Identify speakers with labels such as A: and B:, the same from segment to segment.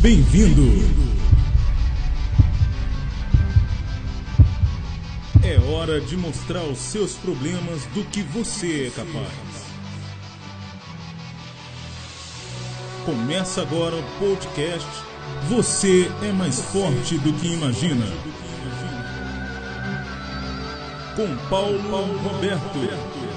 A: Bem-vindo! É hora de mostrar os seus problemas do que você é capaz. Começa agora o podcast Você é mais forte do que imagina. Com Paulo Roberto.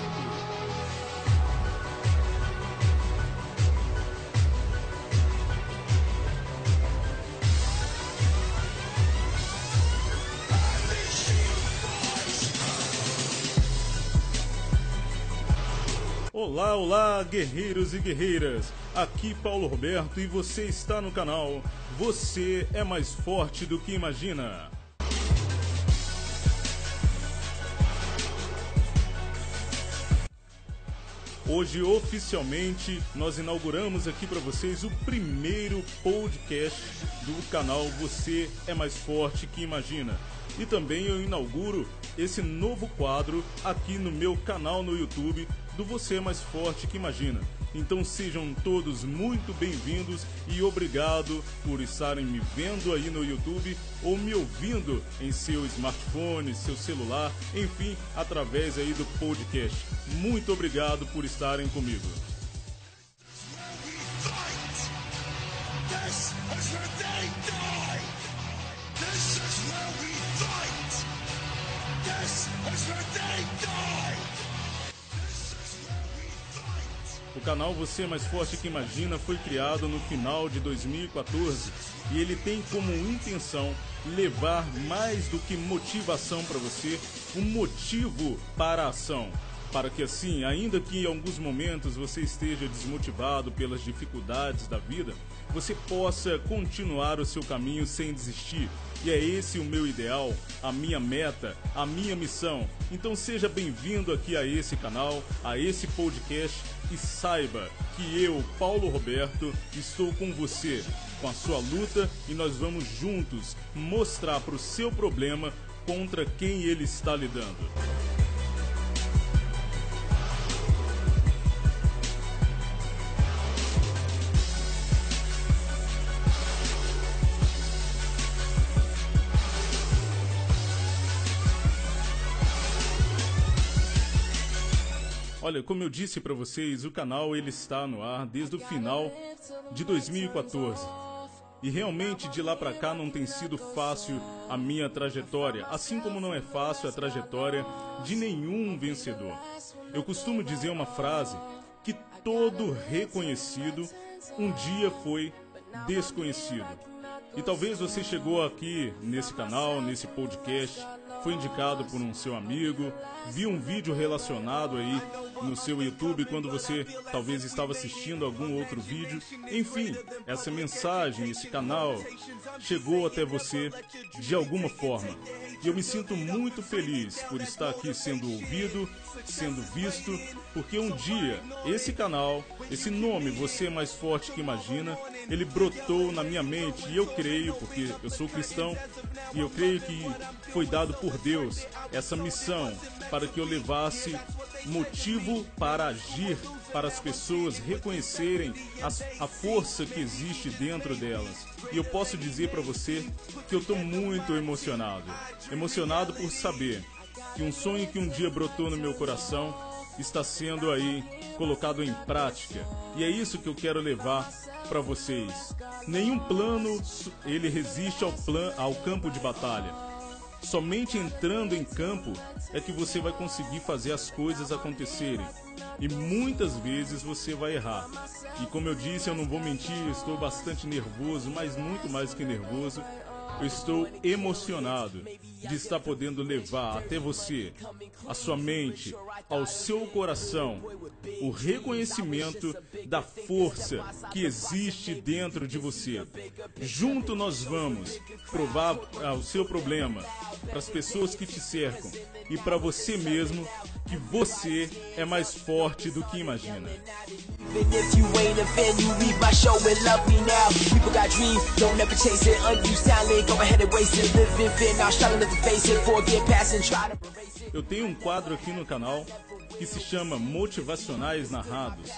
A: Olá, olá, guerreiros e guerreiras. Aqui Paulo Roberto e você está no canal Você é mais forte do que imagina. Hoje, oficialmente, nós inauguramos aqui para vocês o primeiro podcast do canal Você é mais forte que imagina. E também eu inauguro esse novo quadro aqui no meu canal no YouTube do Você é Mais Forte que Imagina. Então sejam todos muito bem-vindos e obrigado por estarem me vendo aí no YouTube ou me ouvindo em seu smartphone, seu celular, enfim, através aí do podcast. Muito obrigado por estarem comigo. O canal Você Mais Forte que Imagina foi criado no final de 2014 e ele tem como intenção levar mais do que motivação para você, um motivo para a ação. Para que assim, ainda que em alguns momentos você esteja desmotivado pelas dificuldades da vida, você possa continuar o seu caminho sem desistir. E é esse o meu ideal, a minha meta, a minha missão. Então seja bem-vindo aqui a esse canal, a esse podcast e saiba que eu, Paulo Roberto, estou com você, com a sua luta e nós vamos juntos mostrar para o seu problema contra quem ele está lidando. Olha, como eu disse para vocês, o canal ele está no ar desde o final de 2014. E realmente de lá para cá não tem sido fácil a minha trajetória, assim como não é fácil a trajetória de nenhum vencedor. Eu costumo dizer uma frase que todo reconhecido um dia foi desconhecido. E talvez você chegou aqui nesse canal, nesse podcast, foi indicado por um seu amigo, viu um vídeo relacionado aí no seu YouTube quando você talvez estava assistindo algum outro vídeo. Enfim, essa mensagem, esse canal chegou até você de alguma forma. E eu me sinto muito feliz por estar aqui sendo ouvido, sendo visto, porque um dia esse canal, esse nome, Você é Mais Forte que Imagina, ele brotou na minha mente e eu creio, porque eu sou cristão, e eu creio que foi dado por Deus essa missão para que eu levasse motivo para agir, para as pessoas reconhecerem a, a força que existe dentro delas. E eu posso dizer para você que eu estou muito emocionado. Emocionado por saber que um sonho que um dia brotou no meu coração está sendo aí colocado em prática. E é isso que eu quero levar para vocês. Nenhum plano ele resiste ao, plan, ao campo de batalha. Somente entrando em campo é que você vai conseguir fazer as coisas acontecerem. E muitas vezes você vai errar. E como eu disse, eu não vou mentir, estou bastante nervoso, mas muito mais que nervoso, eu estou emocionado de estar podendo levar até você, a sua mente, ao seu coração, o reconhecimento da força que existe dentro de você. Junto nós vamos provar o seu problema para as pessoas que te cercam e para você mesmo que você é mais forte do que imagina. Eu tenho um quadro aqui no canal que se chama Motivacionais Narrados.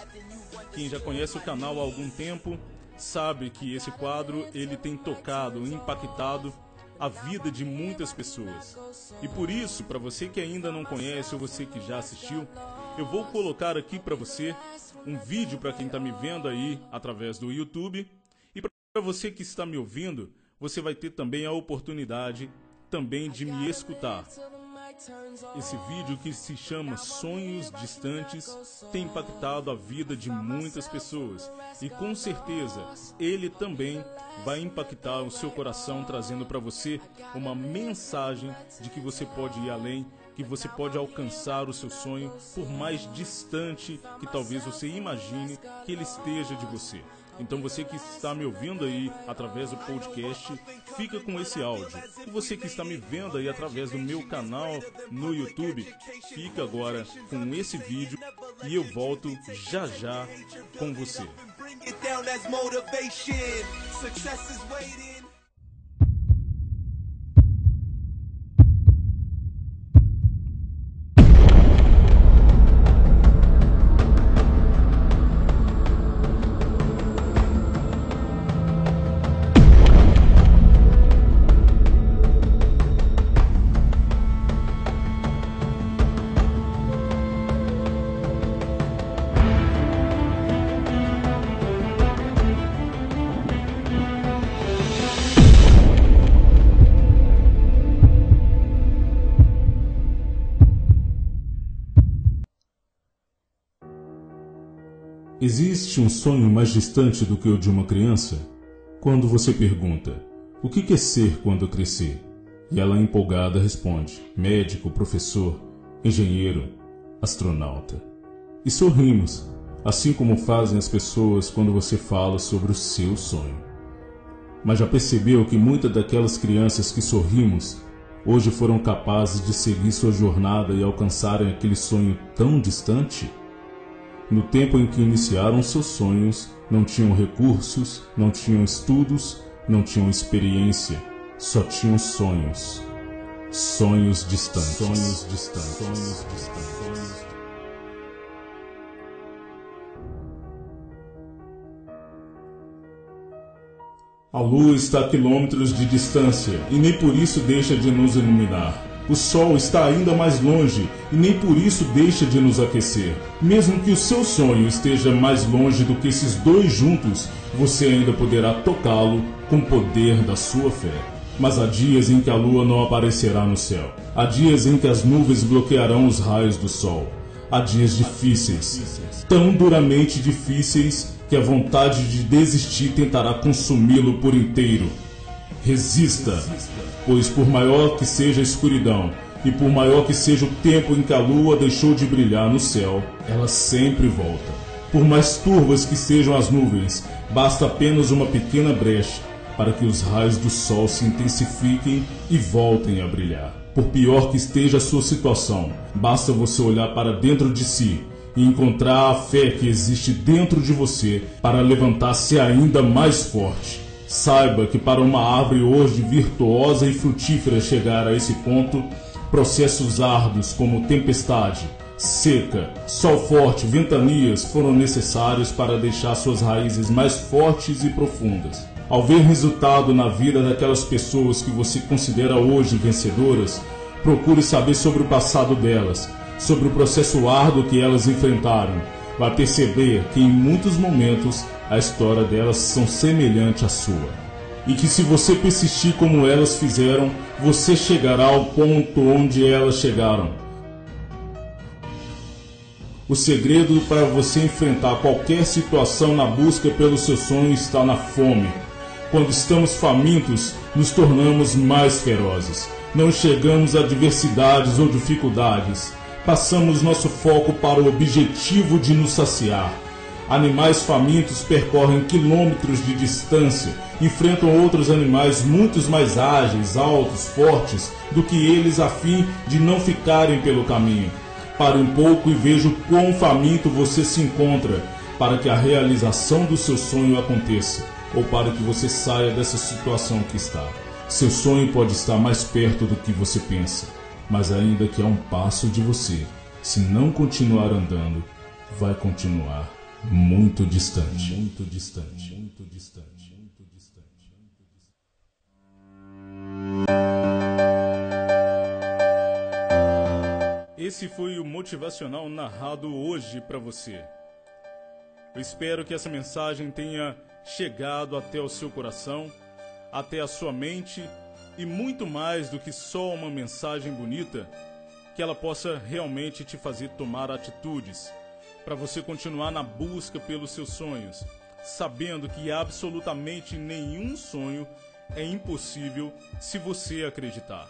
A: Quem já conhece o canal há algum tempo sabe que esse quadro ele tem tocado, impactado a vida de muitas pessoas. E por isso, para você que ainda não conhece ou você que já assistiu, eu vou colocar aqui para você um vídeo para quem está me vendo aí através do YouTube e para você que está me ouvindo, você vai ter também a oportunidade também de me escutar. Esse vídeo que se chama Sonhos Distantes tem impactado a vida de muitas pessoas e com certeza ele também vai impactar o seu coração trazendo para você uma mensagem de que você pode ir além, que você pode alcançar o seu sonho por mais distante que talvez você imagine que ele esteja de você. Então você que está me ouvindo aí através do podcast, fica com esse áudio. E você que está me vendo aí através do meu canal no YouTube, fica agora com esse vídeo e eu volto já já com você. Existe um sonho mais distante do que o de uma criança? Quando você pergunta: O que quer ser quando crescer? E ela empolgada responde: médico, professor, engenheiro, astronauta. E sorrimos, assim como fazem as pessoas quando você fala sobre o seu sonho. Mas já percebeu que muitas daquelas crianças que sorrimos hoje foram capazes de seguir sua jornada e alcançarem aquele sonho tão distante? No tempo em que iniciaram seus sonhos, não tinham recursos, não tinham estudos, não tinham experiência, só tinham sonhos. Sonhos distantes. Sonhos distantes. Sonhos distantes. A lua está a quilômetros de distância e nem por isso deixa de nos iluminar. O sol está ainda mais longe e nem por isso deixa de nos aquecer. Mesmo que o seu sonho esteja mais longe do que esses dois juntos, você ainda poderá tocá-lo com o poder da sua fé. Mas há dias em que a lua não aparecerá no céu. Há dias em que as nuvens bloquearão os raios do sol. Há dias difíceis, tão duramente difíceis que a vontade de desistir tentará consumi-lo por inteiro. Resista, pois por maior que seja a escuridão, e por maior que seja o tempo em que a lua deixou de brilhar no céu, ela sempre volta. Por mais turvas que sejam as nuvens, basta apenas uma pequena brecha para que os raios do sol se intensifiquem e voltem a brilhar. Por pior que esteja a sua situação, basta você olhar para dentro de si e encontrar a fé que existe dentro de você para levantar-se ainda mais forte Saiba que para uma árvore hoje virtuosa e frutífera chegar a esse ponto, processos árduos como tempestade, seca, sol forte, ventanias foram necessários para deixar suas raízes mais fortes e profundas. Ao ver resultado na vida daquelas pessoas que você considera hoje vencedoras, procure saber sobre o passado delas, sobre o processo árduo que elas enfrentaram. Vai perceber que em muitos momentos a história delas são semelhante à sua. E que se você persistir como elas fizeram, você chegará ao ponto onde elas chegaram. O segredo para você enfrentar qualquer situação na busca pelo seu sonho está na fome. Quando estamos famintos, nos tornamos mais ferozes. Não chegamos a adversidades ou dificuldades. Passamos nosso foco para o objetivo de nos saciar Animais famintos percorrem quilômetros de distância, enfrentam outros animais muito mais ágeis, altos, fortes do que eles a fim de não ficarem pelo caminho. Pare um pouco e veja quão faminto você se encontra para que a realização do seu sonho aconteça ou para que você saia dessa situação que está. Seu sonho pode estar mais perto do que você pensa, mas ainda que a um passo de você, se não continuar andando, vai continuar muito distante, muito distante, muito distante, muito distante. Esse foi o motivacional narrado hoje para você. Eu espero que essa mensagem tenha chegado até o seu coração, até a sua mente e muito mais do que só uma mensagem bonita, que ela possa realmente te fazer tomar atitudes para você continuar na busca pelos seus sonhos, sabendo que absolutamente nenhum sonho é impossível se você acreditar.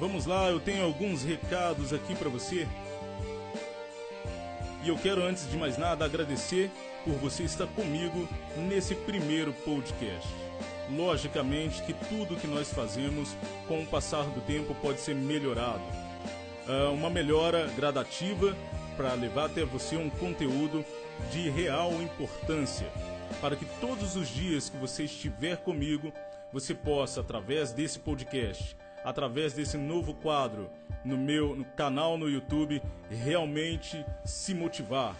A: Vamos lá, eu tenho alguns recados aqui para você. E eu quero, antes de mais nada, agradecer por você estar comigo nesse primeiro podcast. Logicamente que tudo que nós fazemos com o passar do tempo pode ser melhorado. Uh, uma melhora gradativa para levar até você um conteúdo de real importância, para que todos os dias que você estiver comigo, você possa, através desse podcast, através desse novo quadro no meu no canal no YouTube, realmente se motivar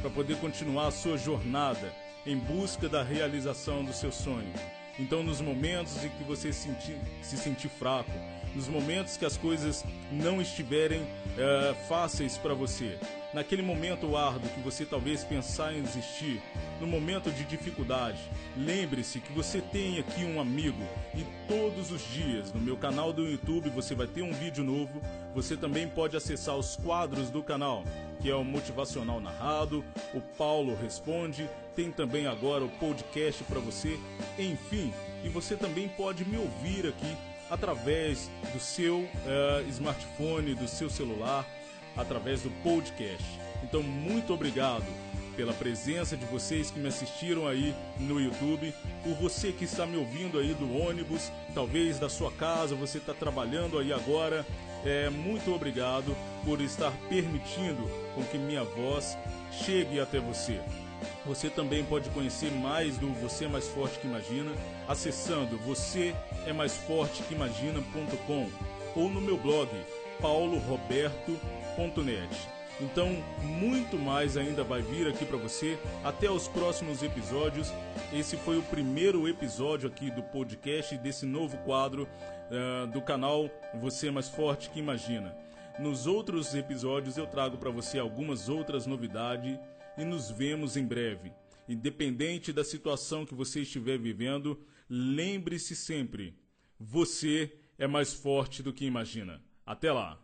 A: para poder continuar a sua jornada em busca da realização do seu sonho. Então, nos momentos em que você se sentir, se sentir fraco, nos momentos que as coisas não estiverem uh, fáceis para você, naquele momento árduo que você talvez pensar em desistir, no momento de dificuldade, lembre-se que você tem aqui um amigo e todos os dias no meu canal do YouTube você vai ter um vídeo novo. Você também pode acessar os quadros do canal, que é o Motivacional Narrado, o Paulo Responde, tem também agora o podcast para você, enfim, e você também pode me ouvir aqui através do seu uh, smartphone, do seu celular, através do podcast. Então, muito obrigado pela presença de vocês que me assistiram aí no YouTube, por você que está me ouvindo aí do ônibus, talvez da sua casa, você está trabalhando aí agora. É, muito obrigado por estar permitindo com que minha voz chegue até você. Você também pode conhecer mais do Você é Mais Forte que Imagina acessando você é mais forte que imagina.com ou no meu blog pauloroberto.net. Então, muito mais ainda vai vir aqui para você. Até os próximos episódios. Esse foi o primeiro episódio aqui do podcast desse novo quadro uh, do canal Você é Mais Forte que Imagina. Nos outros episódios eu trago para você algumas outras novidades e nos vemos em breve. Independente da situação que você estiver vivendo, lembre-se sempre: você é mais forte do que imagina. Até lá!